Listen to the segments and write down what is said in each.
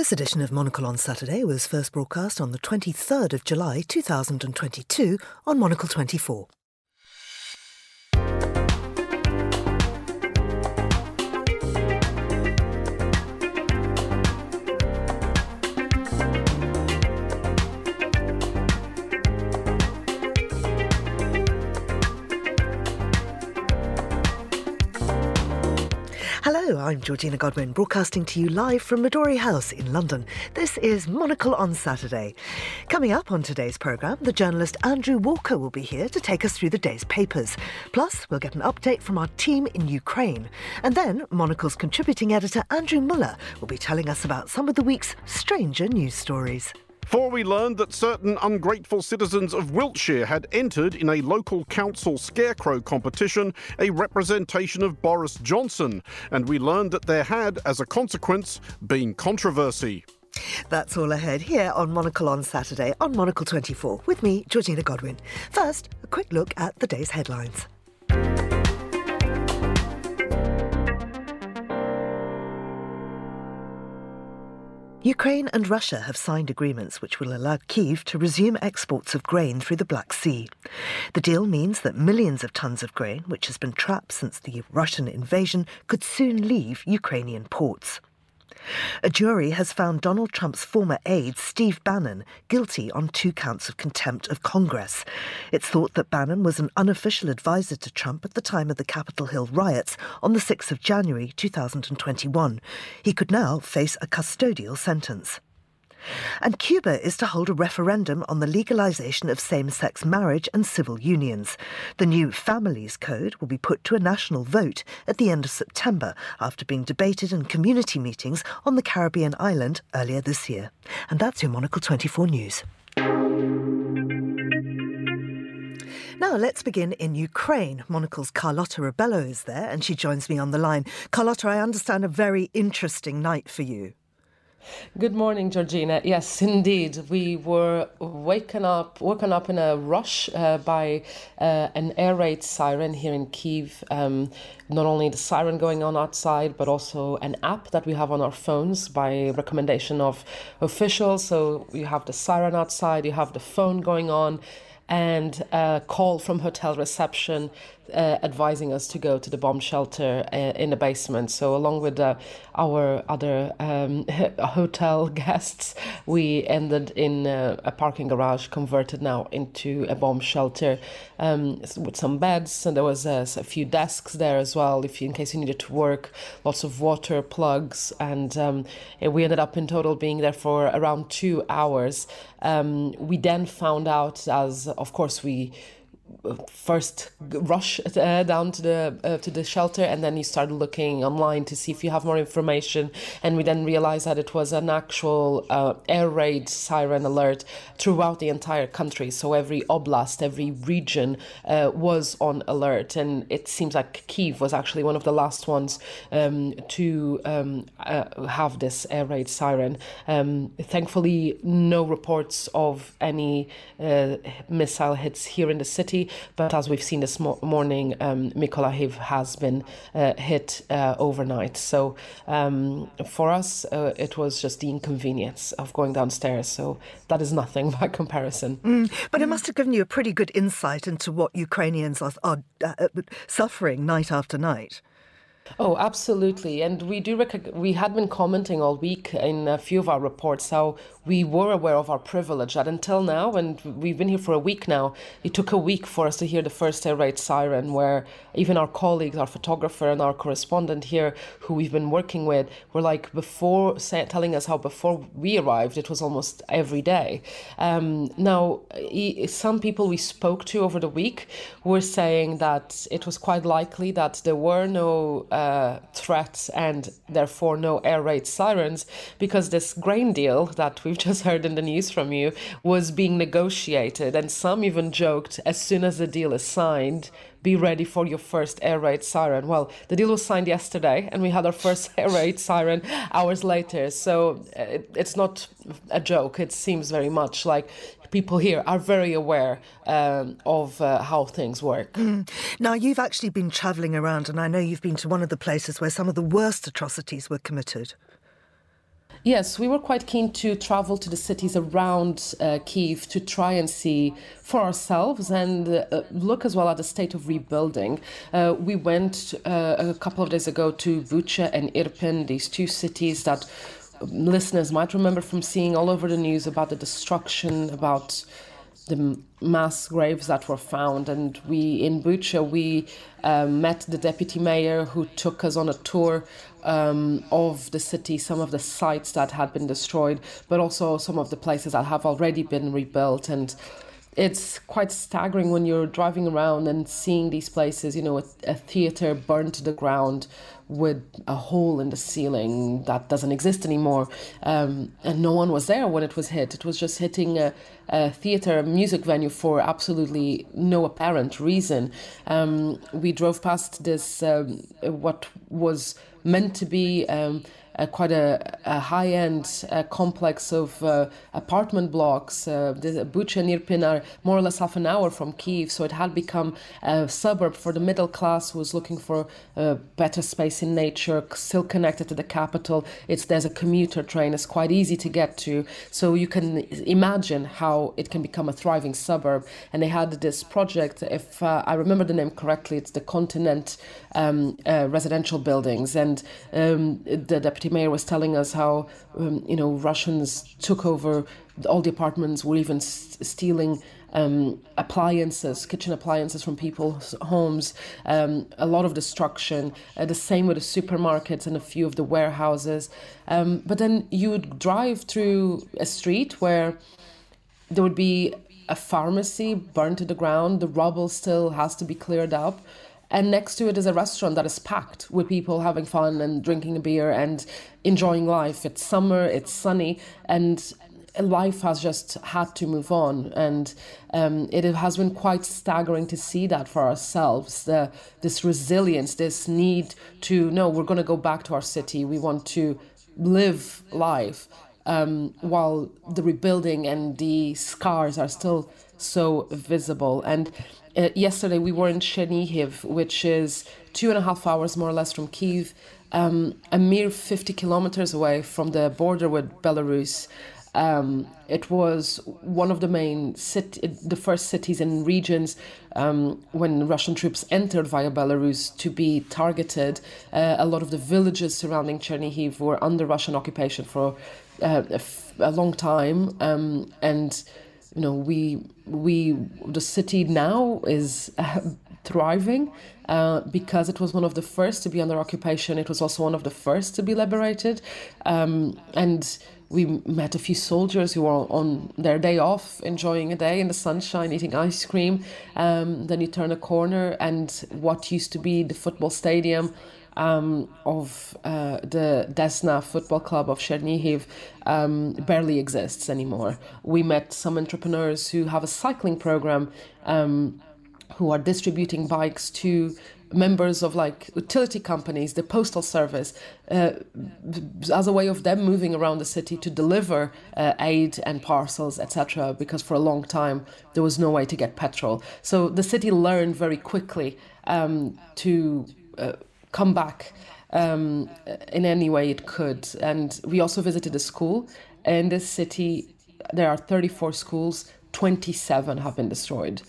This edition of Monocle on Saturday was first broadcast on the 23rd of July 2022 on Monocle 24. I'm Georgina Godwin, broadcasting to you live from Midori House in London. This is Monocle on Saturday. Coming up on today's programme, the journalist Andrew Walker will be here to take us through the day's papers. Plus, we'll get an update from our team in Ukraine. And then, Monocle's contributing editor Andrew Mueller will be telling us about some of the week's stranger news stories. For we learned that certain ungrateful citizens of Wiltshire had entered in a local council scarecrow competition a representation of Boris Johnson, and we learned that there had, as a consequence, been controversy. That's all ahead here on Monocle on Saturday on Monocle 24 with me, Georgina Godwin. First, a quick look at the day's headlines. Ukraine and Russia have signed agreements which will allow Kiev to resume exports of grain through the Black Sea. The deal means that millions of tons of grain, which has been trapped since the Russian invasion, could soon leave Ukrainian ports. A jury has found Donald Trump's former aide, Steve Bannon, guilty on two counts of contempt of Congress. It's thought that Bannon was an unofficial advisor to Trump at the time of the Capitol Hill riots on the 6th of January 2021. He could now face a custodial sentence. And Cuba is to hold a referendum on the legalization of same sex marriage and civil unions. The new Families Code will be put to a national vote at the end of September after being debated in community meetings on the Caribbean island earlier this year. And that's your Monocle 24 News. Now let's begin in Ukraine. Monocle's Carlotta Rebelo is there and she joins me on the line. Carlotta, I understand a very interesting night for you. Good morning, Georgina. Yes, indeed, we were waken up, woken up in a rush uh, by uh, an air raid siren here in Kiev. Um, not only the siren going on outside, but also an app that we have on our phones by recommendation of officials. So you have the siren outside, you have the phone going on and a call from hotel reception uh, advising us to go to the bomb shelter uh, in the basement. So, along with uh, our other um, hotel guests, we ended in a parking garage converted now into a bomb shelter um, with some beds, and there was a few desks there as well, if you, in case you needed to work. Lots of water plugs, and um, we ended up in total being there for around two hours. Um, we then found out, as of course we first rush uh, down to the uh, to the shelter and then you start looking online to see if you have more information. And we then realized that it was an actual uh, air raid siren alert throughout the entire country. So every oblast every region uh, was on alert. And it seems like Kiev was actually one of the last ones um, to um, uh, have this air raid siren. Um, thankfully no reports of any uh, missile hits here in the city but as we've seen this mo- morning, um, Mykolaiv has been uh, hit uh, overnight. So um, for us, uh, it was just the inconvenience of going downstairs. So that is nothing by comparison. Mm, but it must have given you a pretty good insight into what Ukrainians are, are uh, suffering night after night. Oh, absolutely. And we do rec- we had been commenting all week in a few of our reports how we were aware of our privilege that until now, and we've been here for a week now, it took a week for us to hear the first air raid siren, where even our colleagues, our photographer and our correspondent here, who we've been working with, were like before say, telling us how before we arrived, it was almost every day. Um, now, some people we spoke to over the week were saying that it was quite likely that there were no uh, Uh, threats and therefore no air raid sirens because this grain deal that we've just heard in the news from you was being negotiated. And some even joked as soon as the deal is signed, be ready for your first air raid siren. Well, the deal was signed yesterday, and we had our first air raid siren hours later. So it, it's not a joke. It seems very much like people here are very aware um, of uh, how things work. Mm. Now, you've actually been travelling around, and I know you've been to one of the places where some of the worst atrocities were committed. Yes, we were quite keen to travel to the cities around uh, Kiev to try and see for ourselves and uh, look as well at the state of rebuilding. Uh, we went uh, a couple of days ago to Bucha and Irpin, these two cities that listeners might remember from seeing all over the news about the destruction, about the mass graves that were found. And we, in Bucha, we uh, met the deputy mayor who took us on a tour um, of the city, some of the sites that had been destroyed, but also some of the places that have already been rebuilt. And it's quite staggering when you're driving around and seeing these places, you know, a, a theater burned to the ground with a hole in the ceiling that doesn't exist anymore. Um, and no one was there when it was hit. It was just hitting a, a theater, a music venue for absolutely no apparent reason. Um, we drove past this, um, what was meant to be um, quite a, a high end uh, complex of uh, apartment blocks. Uh, the Bucha and Irpin are more or less half an hour from Kiev, so it had become a suburb for the middle class who was looking for better space in nature, still connected to the capital. It's There's a commuter train, it's quite easy to get to, so you can imagine how it can become a thriving suburb. And they had this project, if uh, I remember the name correctly, it's the Continent um, uh, residential buildings, and um, the deputy mayor was telling us how um, you know Russians took over all the apartments, were even stealing um, appliances, kitchen appliances from people's homes, um, a lot of destruction. Uh, the same with the supermarkets and a few of the warehouses. Um, but then you would drive through a street where there would be a pharmacy burned to the ground, the rubble still has to be cleared up and next to it is a restaurant that is packed with people having fun and drinking a beer and enjoying life. It's summer, it's sunny, and life has just had to move on. And um, it has been quite staggering to see that for ourselves the, this resilience, this need to no, we're going to go back to our city, we want to live life. Um, while the rebuilding and the scars are still so visible. And uh, yesterday we were in Chernihiv, which is two and a half hours more or less from Kiev, um, a mere 50 kilometers away from the border with Belarus. Um, it was one of the main city, the first cities and regions um, when Russian troops entered via Belarus to be targeted. Uh, a lot of the villages surrounding Chernihiv were under Russian occupation for uh, a, long time, um, and you know we we the city now is uh, thriving uh, because it was one of the first to be under occupation. It was also one of the first to be liberated, um, and we met a few soldiers who were on their day off, enjoying a day in the sunshine, eating ice cream. Um, then you turn a corner, and what used to be the football stadium um, of uh, the Desna Football Club of Chernihiv um, barely exists anymore. We met some entrepreneurs who have a cycling program um, who are distributing bikes to members of like utility companies, the postal service, uh, as a way of them moving around the city to deliver uh, aid and parcels, etc. Because for a long time there was no way to get petrol, so the city learned very quickly um, to uh, come back um, in any way it could. And we also visited a school in this city. There are 34 schools. 27 have been destroyed,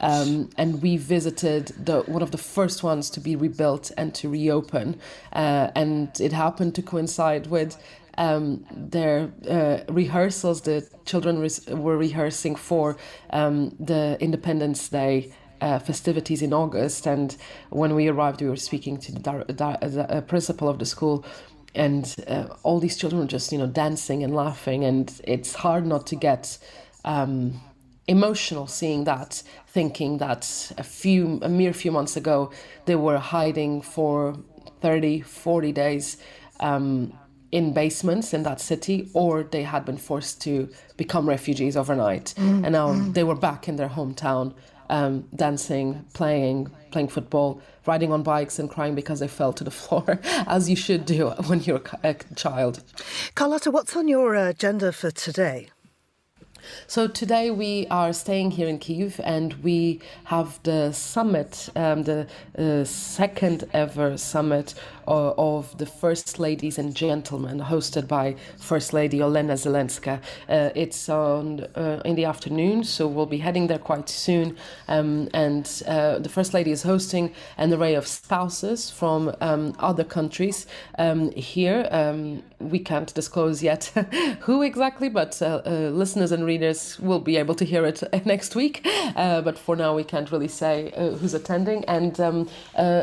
um, and we visited the one of the first ones to be rebuilt and to reopen, uh, and it happened to coincide with um, their uh, rehearsals. The children re- were rehearsing for um, the Independence Day uh, festivities in August. And when we arrived, we were speaking to the, the uh, principal of the school, and uh, all these children were just you know dancing and laughing, and it's hard not to get. Um, emotional seeing that thinking that a few a mere few months ago they were hiding for 30 40 days um, in basements in that city or they had been forced to become refugees overnight mm. and now mm. they were back in their hometown um, dancing, playing, playing football, riding on bikes, and crying because they fell to the floor, as you should do when you're a child. Carlotta, what's on your agenda for today? So today we are staying here in Kiev and we have the summit, um, the uh, second ever summit uh, of the First Ladies and Gentlemen, hosted by First Lady Olena Zelenska. Uh, it's on uh, in the afternoon, so we'll be heading there quite soon. Um, and uh, the First Lady is hosting an array of spouses from um, other countries um, here. Um, we can't disclose yet who exactly, but uh, listeners and readers will be able to hear it next week. but for now, we can't really say who's attending, and um,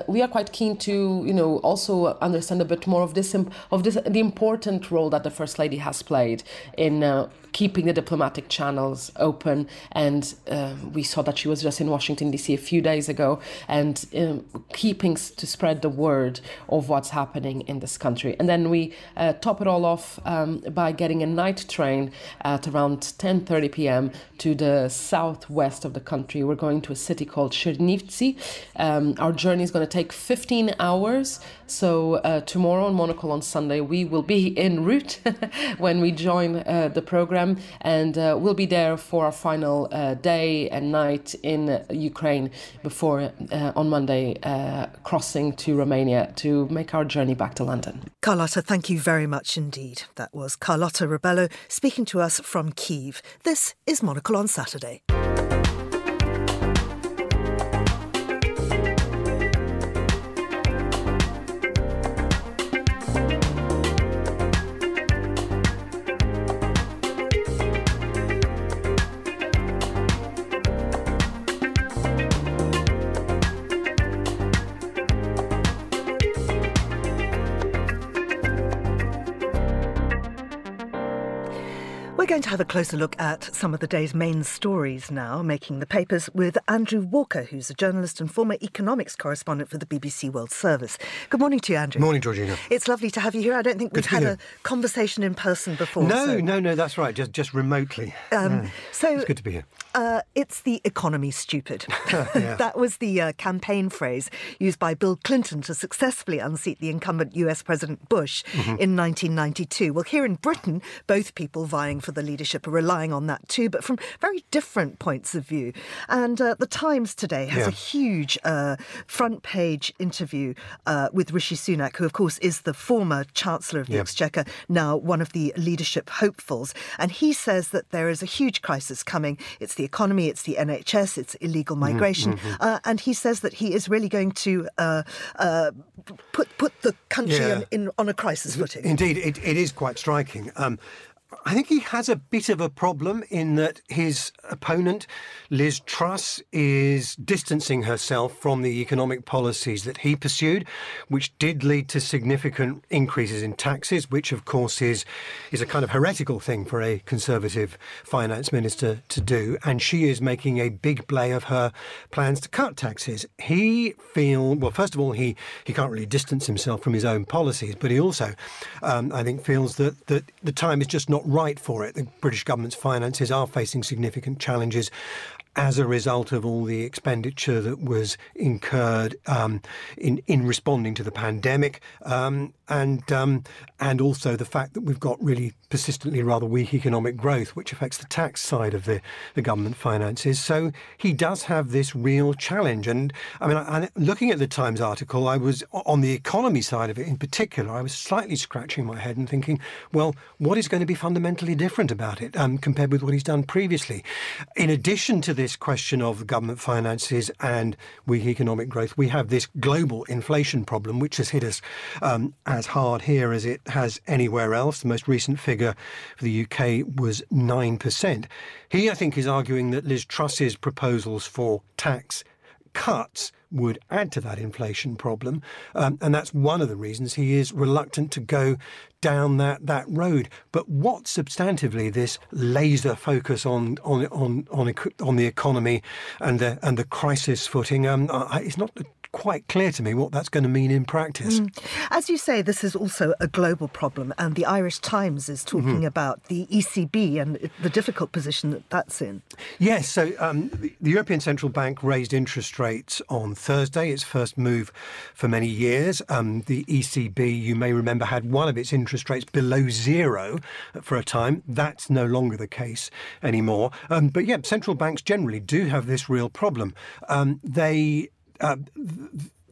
we are quite keen to, you know, also understand a bit more of this of this the important role that the First Lady has played in uh, keeping the diplomatic channels open. And uh, we saw that she was just in Washington, D.C. a few days ago and um, keeping to spread the word of what's happening in this country. And then we uh, top it all off um, by getting a night train at around 10.30 p.m. to the southwest of the country. We're going to a city called Chernivtsi. Um, our journey is going to take 15 hours. So uh, tomorrow on Monocle on Sunday, we will be en route when we join uh, the program and uh, we'll be there for our final uh, day and night in Ukraine before uh, on Monday uh, crossing to Romania to make our journey back to London. Carlotta, thank you very much indeed. That was Carlotta Rebelo speaking to us from Kiev. This is Monocle on Saturday. Going to have a closer look at some of the day's main stories now, making the papers with Andrew Walker, who's a journalist and former economics correspondent for the BBC World Service. Good morning to you, Andrew. Morning, Georgina. It's lovely to have you here. I don't think we've had a conversation in person before. No, so. no, no, that's right. Just just remotely. Um, yeah. So it's good to be here. Uh, it's the economy stupid. that was the uh, campaign phrase used by Bill Clinton to successfully unseat the incumbent US President Bush mm-hmm. in 1992. Well, here in Britain, both people vying for the leadership are relying on that too, but from very different points of view. And uh, the Times today has yeah. a huge uh, front page interview uh, with Rishi Sunak, who, of course, is the former Chancellor of the Exchequer, now one of the leadership hopefuls. And he says that there is a huge crisis coming. It's the economy, it's the NHS, it's illegal mm-hmm, migration. Mm-hmm. Uh, and he says that he is really going to uh, uh, put put the country yeah. in, in, on a crisis footing. Indeed, it, it is quite striking. Um, I think he has a bit of a problem in that his opponent, Liz Truss, is distancing herself from the economic policies that he pursued, which did lead to significant increases in taxes, which of course is is a kind of heretical thing for a conservative finance minister to do. And she is making a big play of her plans to cut taxes. He feels, well, first of all, he he can't really distance himself from his own policies, but he also, um, I think, feels that that the time is just not right for it. The British government's finances are facing significant challenges as a result of all the expenditure that was incurred um, in in responding to the pandemic, um, and um, and also the fact that we've got really persistently rather weak economic growth, which affects the tax side of the, the government finances. So he does have this real challenge. And I mean, I, looking at the Times article, I was on the economy side of it in particular. I was slightly scratching my head and thinking, well, what is going to be fundamentally different about it um, compared with what he's done previously? In addition to this question of government finances and weak economic growth, we have this global inflation problem, which has hit us um, as hard here as it has anywhere else. The most recent figure for the UK was 9%. He, I think, is arguing that Liz Truss's proposals for tax cuts would add to that inflation problem. Um, and that's one of the reasons he is reluctant to go down that, that road. But what substantively this laser focus on on on on, on the economy and the and the crisis footing um, it's not quite clear to me what that's going to mean in practice. Mm. As you say, this is also a global problem, and the Irish Times is talking mm-hmm. about the ECB and the difficult position that that's in. Yes, so um, the European Central Bank raised interest rates on Thursday, its first move for many years. Um, the ECB, you may remember, had one of its interest rates below zero for a time. That's no longer the case anymore. Um, but yeah, central banks generally do have this real problem. Um, they uh,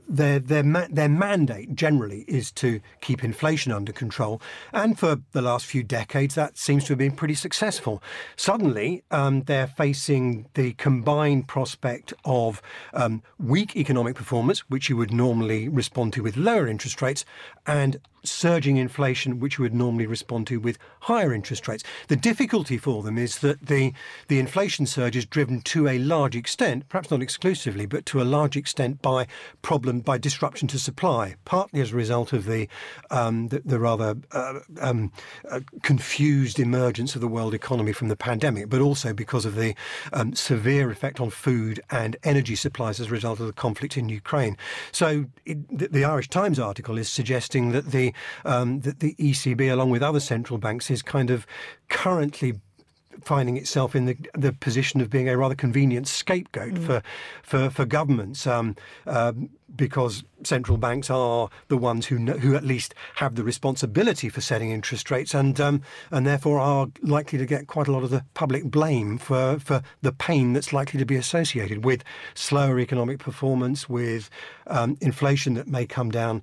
their their ma- their mandate generally is to keep inflation under control, and for the last few decades that seems to have been pretty successful. Suddenly, um, they're facing the combined prospect of um, weak economic performance, which you would normally respond to with lower interest rates, and surging inflation, which you would normally respond to with higher interest rates. The difficulty for them is that the the inflation surge is driven to a large extent, perhaps not exclusively, but to a large extent by problem by disruption to supply, partly as a result of the um, the, the, rather uh, um, uh, confused emergence of the world economy from the pandemic, but also because of the um, severe effect on food and energy supplies as a result of the conflict in Ukraine. So it, the, the Irish Times article is suggesting that the um, that the ECB, along with other central banks, is kind of currently finding itself in the the position of being a rather convenient scapegoat mm. for for for governments. Um, um, because central banks are the ones who know, who at least have the responsibility for setting interest rates, and um, and therefore are likely to get quite a lot of the public blame for for the pain that's likely to be associated with slower economic performance, with um, inflation that may come down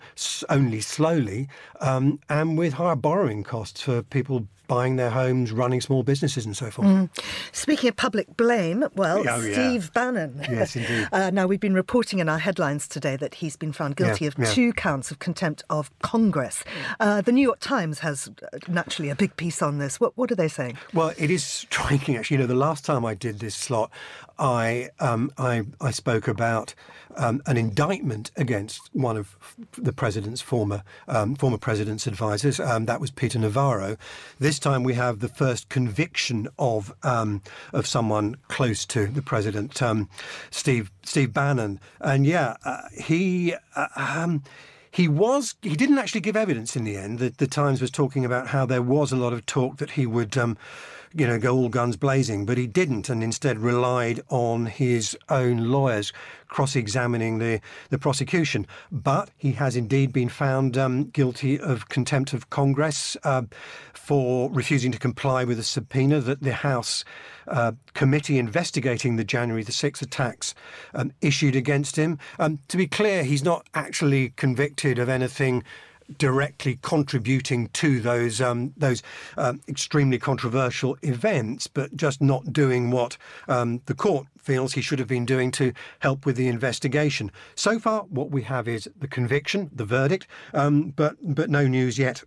only slowly, um, and with higher borrowing costs for people buying their homes, running small businesses, and so forth. Mm. Speaking of public blame, well, oh, Steve. Bannon. Yes, indeed. uh, now we've been reporting in our headlines today that he's been found guilty yeah, of yeah. two counts of contempt of Congress. Uh, the New York Times has uh, naturally a big piece on this. What, what are they saying? Well, it is striking, actually. You know, the last time I did this slot, I um, I, I spoke about um, an indictment against one of the president's former um, former president's advisors. Um, that was Peter Navarro. This time we have the first conviction of um, of someone close to the president, um, Steve Steve Bannon, and yeah, uh, he. Uh, he was he didn't actually give evidence in the end. The, the Times was talking about how there was a lot of talk that he would um, you know, go all guns blazing, but he didn't, and instead relied on his own lawyers cross-examining the, the prosecution. But he has indeed been found um, guilty of contempt of Congress uh, for refusing to comply with a subpoena that the House uh, committee investigating the January the 6th attacks um, issued against him. Um, to be clear, he's not actually convicted of anything directly contributing to those um, those um, extremely controversial events, but just not doing what um, the court feels he should have been doing to help with the investigation. So far, what we have is the conviction, the verdict, um, but but no news yet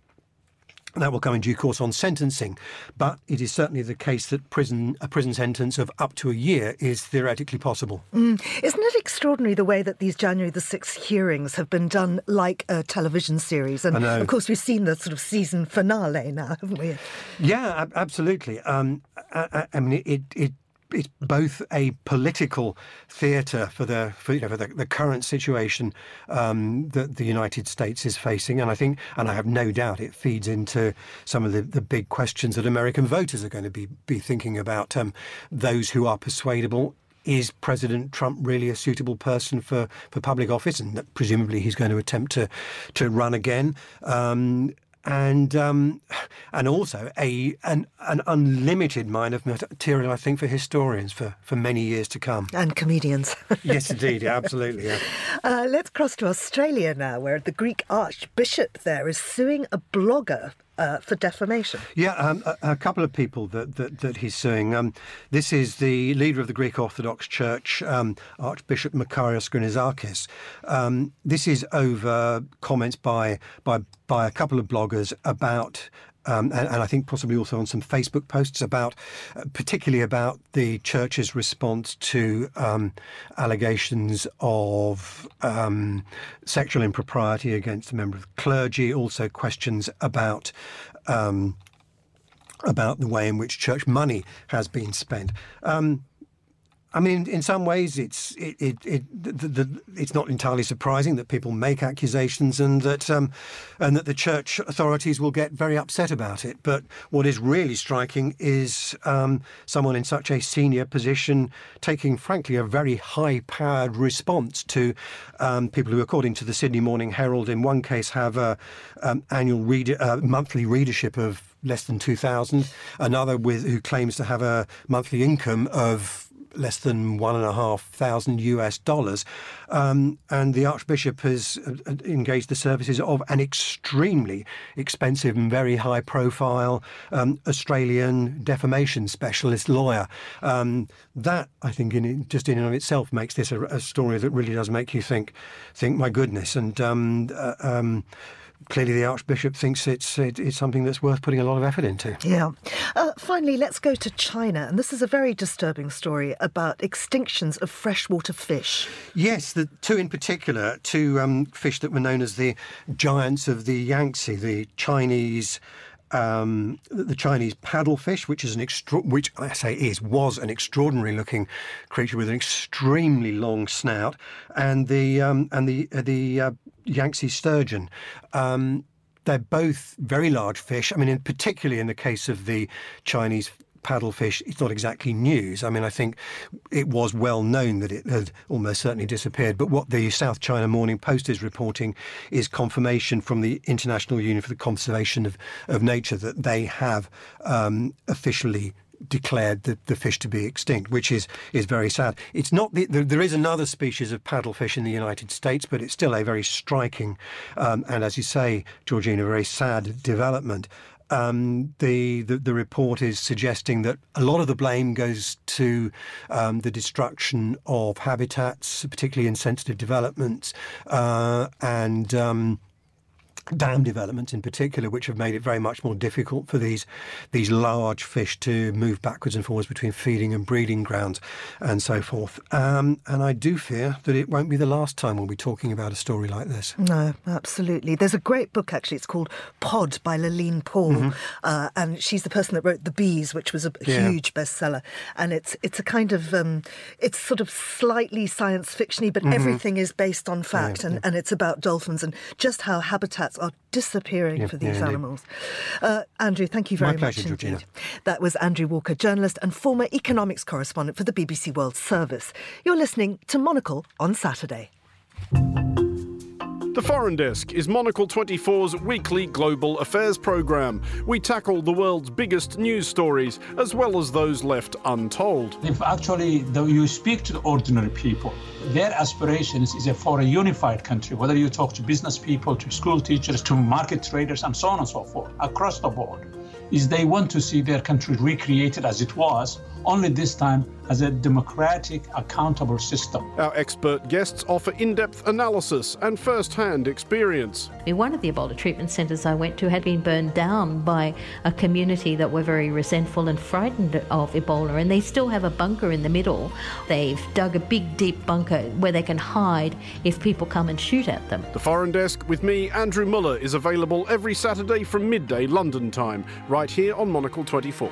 that will come in due course on sentencing, but it is certainly the case that prison a prison sentence of up to a year is theoretically possible. Mm. Isn't it extraordinary the way that these January the sixth hearings have been done like a television series? And of course, we've seen the sort of season finale now, haven't we? Yeah, absolutely. Um, I, I, mean, it, it it's both a political theatre for the for, you know, for the, the current situation um, that the United States is facing, and I think, and I have no doubt, it feeds into some of the, the big questions that American voters are going to be be thinking about. Um, those who are persuadable is President Trump really a suitable person for, for public office? And presumably he's going to attempt to to run again. Um, and um, and also a an, an unlimited mine of material, I think, for historians for, for many years to come. And comedians. yes, indeed, absolutely. Yeah. Uh, let's cross to Australia now, where the Greek Archbishop there is suing a blogger uh, for defamation. Yeah, um, a, a, couple of people that, that, that he's suing. Um, this is the leader of the Greek Orthodox Church, um, Archbishop Makarios Griniezakis. Um, this is over comments by, by, by a couple of bloggers about um, and, and, I think possibly also on some Facebook posts about, uh, particularly about the church's response to um, allegations of um, sexual impropriety against a member of the clergy, also questions about. Um, about the way in which church money has been spent. Um, I mean, in some ways, it's it, it, it the, the, it's not entirely surprising that people make accusations and that um, and that the church authorities will get very upset about it. But what is really striking is um, someone in such a senior position taking, frankly, a very high-powered response to um, people who, according to the Sydney Morning Herald, in one case have a um, annual reader, uh, monthly readership of less than 2,000. Another with who claims to have a monthly income of less than one and a half thousand US dollars. Um, and the Archbishop has uh, engaged the services of an extremely expensive and very high profile um, Australian defamation specialist lawyer. Um, that, I think, in, just in and of itself makes this a, a, story that really does make you think, think, my goodness. And um, uh, um, clearly the Archbishop thinks it's it, it's something that's worth putting a lot of effort into. Yeah. Uh, finally, let's go to China, and this is a very disturbing story about extinctions of freshwater fish. Yes, the two in particular, two um, fish that were known as the giants of the Yangtze, the Chinese um, the Chinese paddlefish, which is an extra- which I say is was an extraordinary looking creature with an extremely long snout, and the um, and the uh, the uh, Yangtze sturgeon. Um, they're both very large fish. I mean, in, particularly in the case of the Chinese paddlefish, it's not exactly news. I mean, I think it was well known that it had almost certainly disappeared. But what the South China Morning Post is reporting is confirmation from the International Union for the Conservation of, of Nature that they have um, officially declared the, the fish to be extinct, which is is very sad. It's not the, there, there is another species of paddlefish in the United States, but it's still a very striking um, and, as you say, Georgina, very sad development um, the, the, the report is suggesting that a lot of the blame goes to um, the destruction of habitats, particularly in sensitive developments, uh, and um, dam developments in particular, which have made it very much more difficult for these these large fish to move backwards and forwards between feeding and breeding grounds and so forth. Um, and I do fear that it won't be the last time we'll be talking about a story like this. No, absolutely. There's a great book actually. It's called Pod by Laline Paul, mm-hmm. uh, and she's the person that wrote The Bees, which was a yeah. huge bestseller. And it's it's a kind of um, it's sort of slightly science fictiony, but mm-hmm. everything is based on fact, yeah, and, yeah. and it's about dolphins and just how habitats are disappearing yeah, for these yeah, animals. Uh, Andrew, thank you very My pleasure, much Georgina. That was Andrew Walker, journalist and former economics correspondent for the BBC World Service. You're listening to Monocle on Saturday. The Foreign Desk is Monocle 24's weekly global affairs programme. We tackle the world's biggest news stories, as well as those left untold. If actually you speak to the ordinary people, their aspirations is for a unified country, whether you talk to business people, to school teachers, to market traders, and so on and so forth, across the board, is they want to see their country recreated as it was only this time as a democratic, accountable system. Our expert guests offer in depth analysis and first hand experience. One of the Ebola treatment centres I went to had been burned down by a community that were very resentful and frightened of Ebola, and they still have a bunker in the middle. They've dug a big, deep bunker where they can hide if people come and shoot at them. The Foreign Desk with me, Andrew Mueller, is available every Saturday from midday London time, right here on Monocle 24.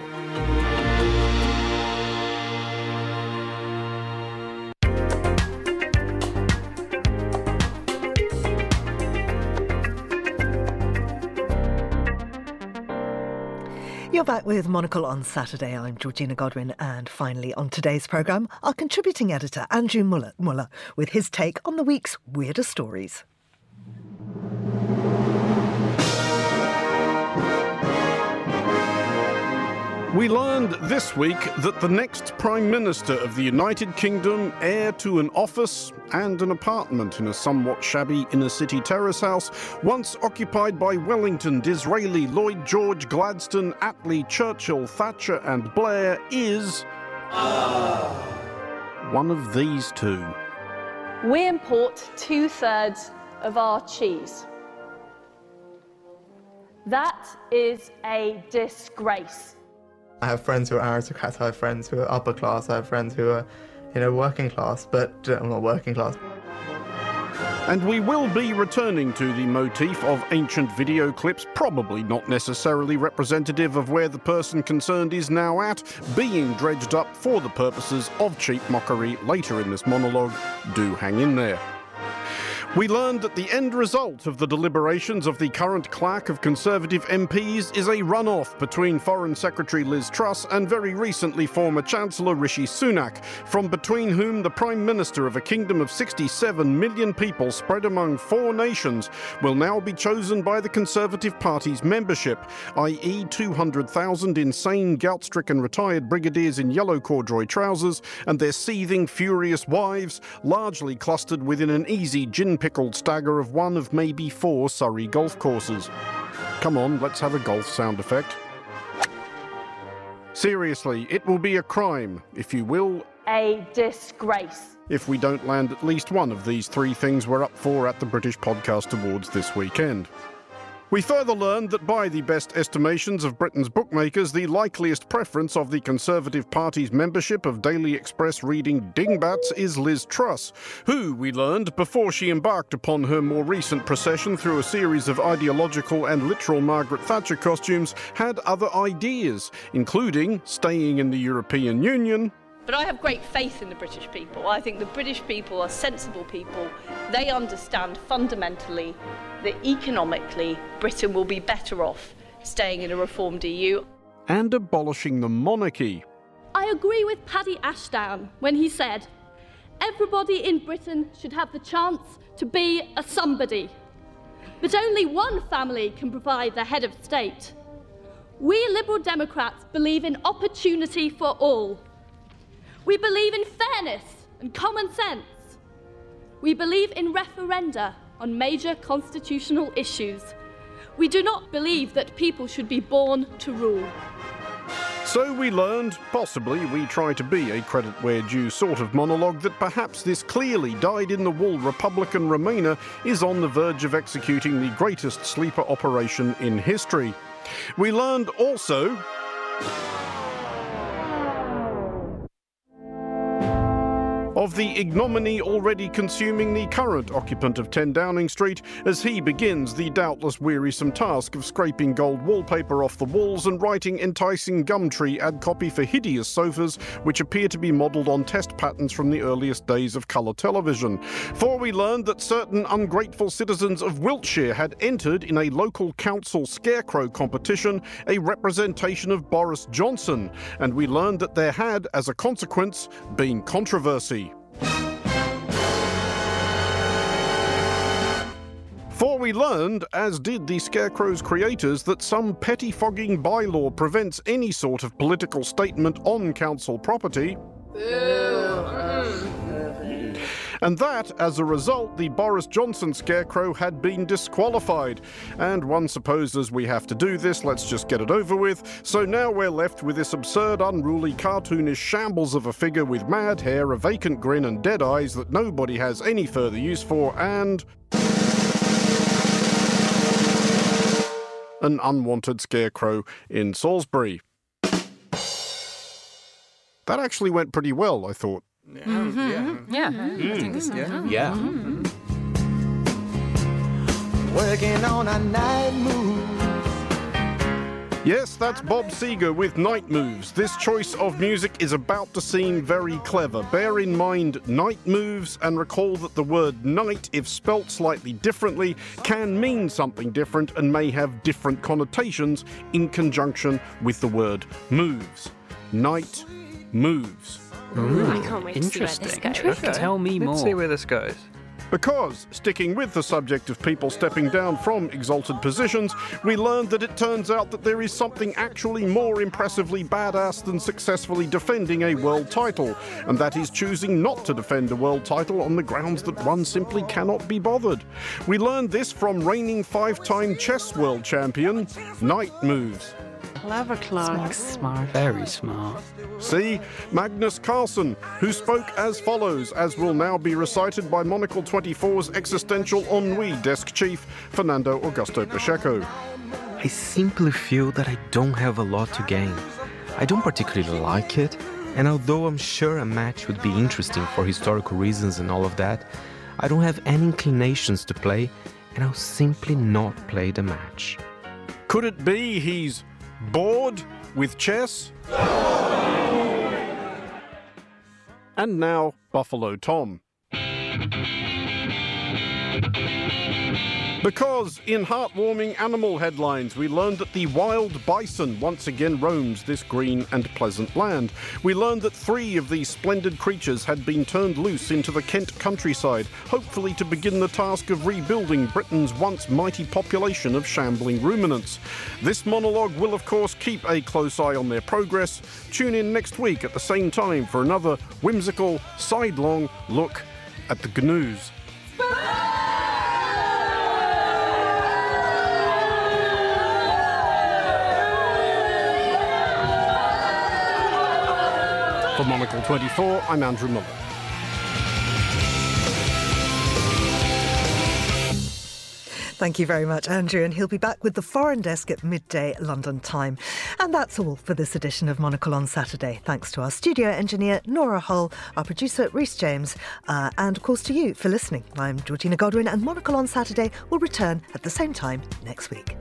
You're back with Monocle on Saturday. I'm Georgina Godwin, and finally on today's programme, our contributing editor Andrew Mueller, Mueller with his take on the week's weirdest stories. We learned this week that the next Prime Minister of the United Kingdom, heir to an office and an apartment in a somewhat shabby inner city terrace house, once occupied by Wellington, Disraeli, Lloyd George, Gladstone, Attlee, Churchill, Thatcher, and Blair, is. one of these two. We import two thirds of our cheese. That is a disgrace. I have friends who are aristocrats, I have friends who are upper class, I have friends who are, you know, working class, but uh, I'm not working class. And we will be returning to the motif of ancient video clips, probably not necessarily representative of where the person concerned is now at, being dredged up for the purposes of cheap mockery later in this monologue. Do hang in there. We learned that the end result of the deliberations of the current claque of Conservative MPs is a runoff between Foreign Secretary Liz Truss and very recently former Chancellor Rishi Sunak, from between whom the Prime Minister of a kingdom of 67 million people spread among four nations will now be chosen by the Conservative Party's membership, i.e., 200,000 insane, gout stricken retired brigadiers in yellow corduroy trousers and their seething, furious wives, largely clustered within an easy gin pickled stagger of one of maybe four Surrey golf courses. Come on, let's have a golf sound effect. Seriously, it will be a crime, if you will, A disgrace. if we don't land at least one of these three things we're up for at the British Podcast Awards this weekend. We further learned that by the best estimations of Britain's bookmakers, the likeliest preference of the Conservative Party's membership of Daily Express reading Dingbats is Liz Truss, who, we learned, before she embarked upon her more recent procession through a series of ideological and literal Margaret Thatcher costumes, had other ideas, including staying in the European Union, But I have great faith in the British people. I think the British people are sensible people. They understand fundamentally that economically Britain will be better off staying in a reformed EU. and abolishing the monarchy. I agree with Paddy Ashdown when he said, everybody in Britain should have the chance to be a somebody. But only one family can provide the head of state. We Liberal Democrats believe in opportunity for all. We believe in fairness and common sense. We believe in referenda on major constitutional issues. We do not believe that people should be born to rule. So we learned, possibly we try to be a credit where due sort of monologue, that perhaps this clearly dyed in the wool Republican Remainer is on the verge of executing the greatest sleeper operation in history. We learned also. Of the ignominy already consuming the current occupant of 10 Downing Street as he begins the doubtless wearisome task of scraping gold wallpaper off the walls and writing enticing Gumtree ad copy for hideous sofas which appear to be modelled on test patterns from the earliest days of colour television. For we learned that certain ungrateful citizens of Wiltshire had entered in a local council scarecrow competition a representation of Boris Johnson, and we learned that there had, as a consequence, been controversy. We learned, as did the Scarecrow's creators, that some pettifogging bylaw prevents any sort of political statement on council property. And that, as a result, the Boris Johnson scarecrow had been disqualified. And one supposes we have to do this, let's just get it over with. So now we're left with this absurd, unruly, cartoonish shambles of a figure with mad hair, a vacant grin, and dead eyes that nobody has any further use for, and. An unwanted scarecrow in Salisbury. That actually went pretty well, I thought. Mm-hmm. Yeah. Mm. Yeah. Working on a night move. Yes, that's Bob Seger with Night Moves. This choice of music is about to seem very clever. Bear in mind night moves and recall that the word night, if spelt slightly differently, can mean something different and may have different connotations in conjunction with the word moves. Night moves. Ooh, I can't wait to see where this interesting. goes. Okay. Tell me more. Let's more. see where this goes. Because, sticking with the subject of people stepping down from exalted positions, we learned that it turns out that there is something actually more impressively badass than successfully defending a world title, and that is choosing not to defend a world title on the grounds that one simply cannot be bothered. We learned this from reigning five time chess world champion, Knight Moves. Clever, Clark. Smart. Very smart. See, Magnus Carlsen, who spoke as follows, as will now be recited by Monocle 24's existential ennui desk chief, Fernando Augusto Pacheco. I simply feel that I don't have a lot to gain. I don't particularly like it, and although I'm sure a match would be interesting for historical reasons and all of that, I don't have any inclinations to play, and I'll simply not play the match. Could it be he's bored with chess? And now, Buffalo Tom. Because in heartwarming animal headlines, we learned that the wild bison once again roams this green and pleasant land. We learned that three of these splendid creatures had been turned loose into the Kent countryside, hopefully to begin the task of rebuilding Britain's once mighty population of shambling ruminants. This monologue will, of course, keep a close eye on their progress. Tune in next week at the same time for another whimsical, sidelong look at the GNUs. For Monocle 24, I'm Andrew Mueller. Thank you very much, Andrew. And he'll be back with the foreign desk at midday London time. And that's all for this edition of Monocle on Saturday. Thanks to our studio engineer, Nora Hull, our producer, Rhys James, uh, and of course to you for listening. I'm Georgina Godwin, and Monocle on Saturday will return at the same time next week.